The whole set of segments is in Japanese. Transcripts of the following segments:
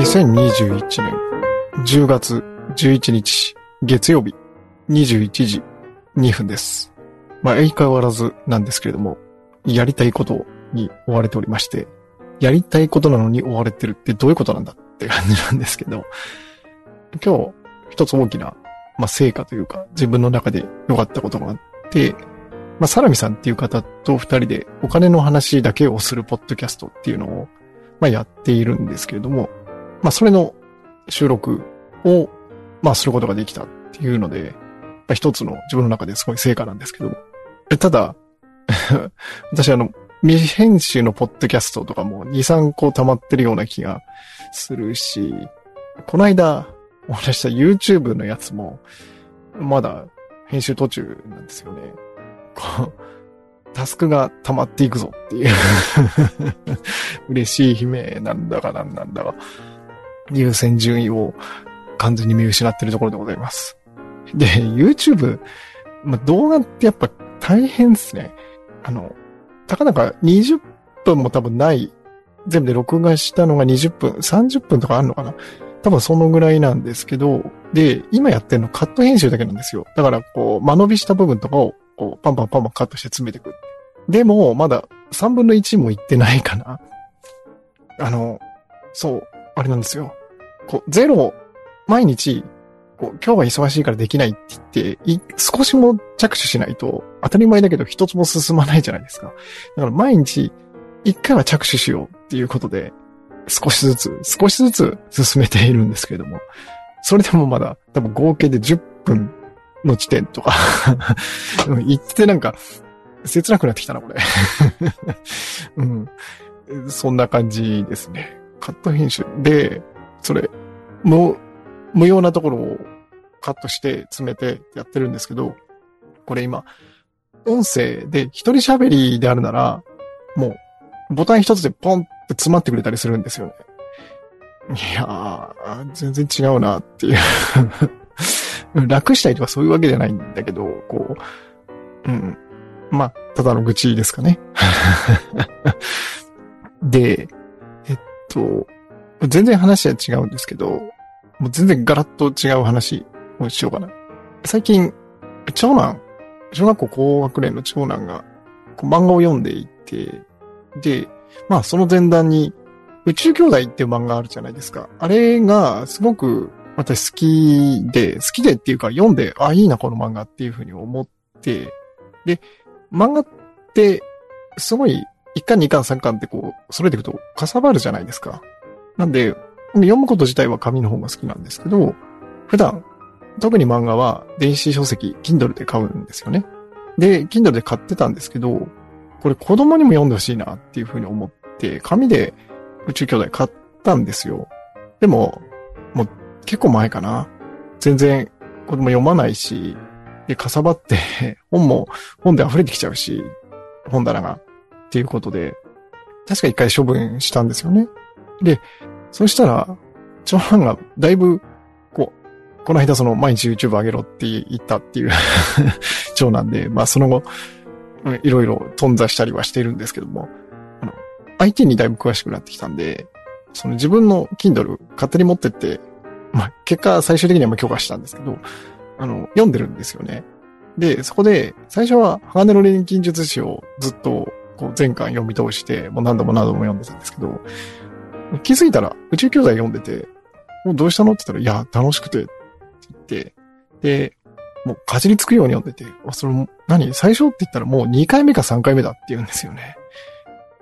2021年10月11日月曜日21時2分です。まあ、相変わらずなんですけれども、やりたいことに追われておりまして、やりたいことなのに追われてるってどういうことなんだって感じなんですけど、今日一つ大きな、まあ、成果というか自分の中で良かったことがあって、まあ、サラミさんっていう方と二人でお金の話だけをするポッドキャストっていうのを、まあ、やっているんですけれども、まあ、それの収録を、まあ、することができたっていうので、まあ、一つの自分の中ですごい成果なんですけど、えただ、私あの、未編集のポッドキャストとかも2、3個溜まってるような気がするし、この間お話しした YouTube のやつも、まだ編集途中なんですよね。こう、タスクが溜まっていくぞっていう。嬉しい悲鳴なんだかなんなんだか、優先順位を完全に見失ってるところでございます。で、YouTube、ま、動画ってやっぱ大変ですね。あの、たかだか20分も多分ない、全部で録画したのが20分、30分とかあるのかな多分そのぐらいなんですけど、で、今やってるのカット編集だけなんですよ。だからこう、間延びした部分とかを、こう、パンパンパンパンカットして詰めていく。でも、まだ3分の1もいってないかな。あの、そう、あれなんですよ。こう、ゼロ、毎日、こう、今日は忙しいからできないって言って、少しも着手しないと、当たり前だけど一つも進まないじゃないですか。だから毎日、一回は着手しようっていうことで、少しずつ、少しずつ進めているんですけれども、それでもまだ多分合計で10分の地点とか 言ってなんか、切なくなってきたな、これ。うん。そんな感じですね。カット編集で、それ、無、無用なところをカットして詰めてやってるんですけど、これ今、音声で一人喋りであるなら、もう、ボタン一つでポンって詰まってくれたりするんですよね。いやー、全然違うなっていう。楽したいとかそういうわけじゃないんだけど、こう、うん。まあ、ただの愚痴ですかね。で、えっと、全然話は違うんですけど、もう全然ガラッと違う話をしようかな。最近、長男、小学校高学年の長男がこう漫画を読んでいて、で、まあその前段に宇宙兄弟っていう漫画あるじゃないですか。あれがすごく私好きで、好きでっていうか読んで、あ、いいなこの漫画っていうふうに思って、で、漫画ってすごい1巻2巻3巻ってこう、それでいくとかさばるじゃないですか。なんで、読むこと自体は紙の方が好きなんですけど、普段、特に漫画は電子書籍、Kindle で買うんですよね。で、Kindle で買ってたんですけど、これ子供にも読んでほしいなっていうふうに思って、紙で宇宙兄弟買ったんですよ。でも、もう結構前かな。全然子供読まないし、で、かさばって、本も本で溢れてきちゃうし、本棚が。っていうことで、確か一回処分したんですよね。で、そしたら、長男がだいぶ、こう、この間その毎日 YouTube 上げろって言ったっていう 長男で、まあその後、いろいろ頓挫したりはしているんですけども、あの、IT にだいぶ詳しくなってきたんで、その自分の Kindle 勝手に持ってって、まあ結果最終的には許可したんですけど、あの、読んでるんですよね。で、そこで、最初は鋼の錬金術師をずっと、こう、全巻読み通して、もう何度も何度も読んでたんですけど、気づいたら、宇宙兄弟読んでて、もうどうしたのって言ったら、いや、楽しくて、って言って、で、もうかじりつくように読んでて、あそれも、何？最初って言ったらもう2回目か3回目だって言うんですよね。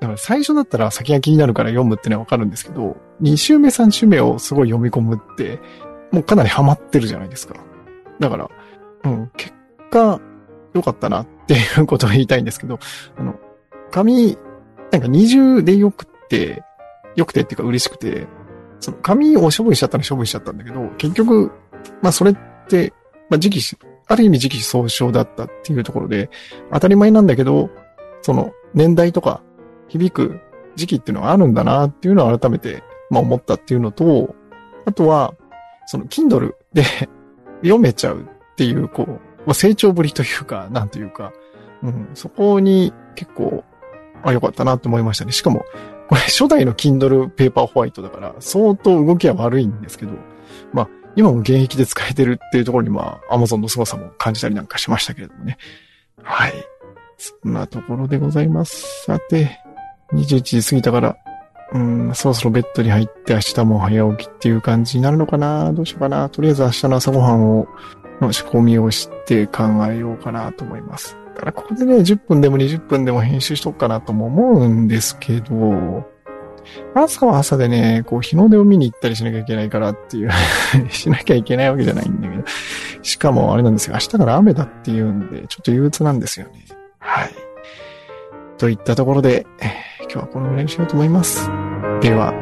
だから最初だったら先が気になるから読むってのはわかるんですけど、2週目3週目をすごい読み込むって、もうかなりハマってるじゃないですか。だから、うん、結果、良かったなっていうことを言いたいんですけど、あの、紙、なんか二重で良くって、良くてっていうか嬉しくて、その紙を処分しちゃったら処分しちゃったんだけど、結局、まあそれって、まあ時期し、ある意味時期総称だったっていうところで、当たり前なんだけど、その年代とか響く時期っていうのがあるんだなっていうのを改めて、まあ思ったっていうのと、あとは、その Kindle で 読めちゃうっていう、こう、まあ成長ぶりというか、なんというか、うん、そこに結構あ、よかったなって思いましたね。しかも、これ初代の Kindle ペーパーホワイトだから、相当動きは悪いんですけど、まあ、今も現役で使えてるっていうところに、まあ、Amazon の凄さも感じたりなんかしましたけれどもね。はい。そんなところでございます。さて、21時過ぎたから、うん、そろそろベッドに入って明日も早起きっていう感じになるのかな？どうしようかな？とりあえず明日の朝ごはんを、の仕込みをして考えようかなと思います。だからここでね、10分でも20分でも編集しとくかなとも思うんですけど、朝は朝でね、こう日の出を見に行ったりしなきゃいけないからっていう しなきゃいけないわけじゃないんだけど、しかもあれなんですよ、明日から雨だっていうんで、ちょっと憂鬱なんですよね。はい。といったところで、えー今日はこのぐらいにしようと思います。では、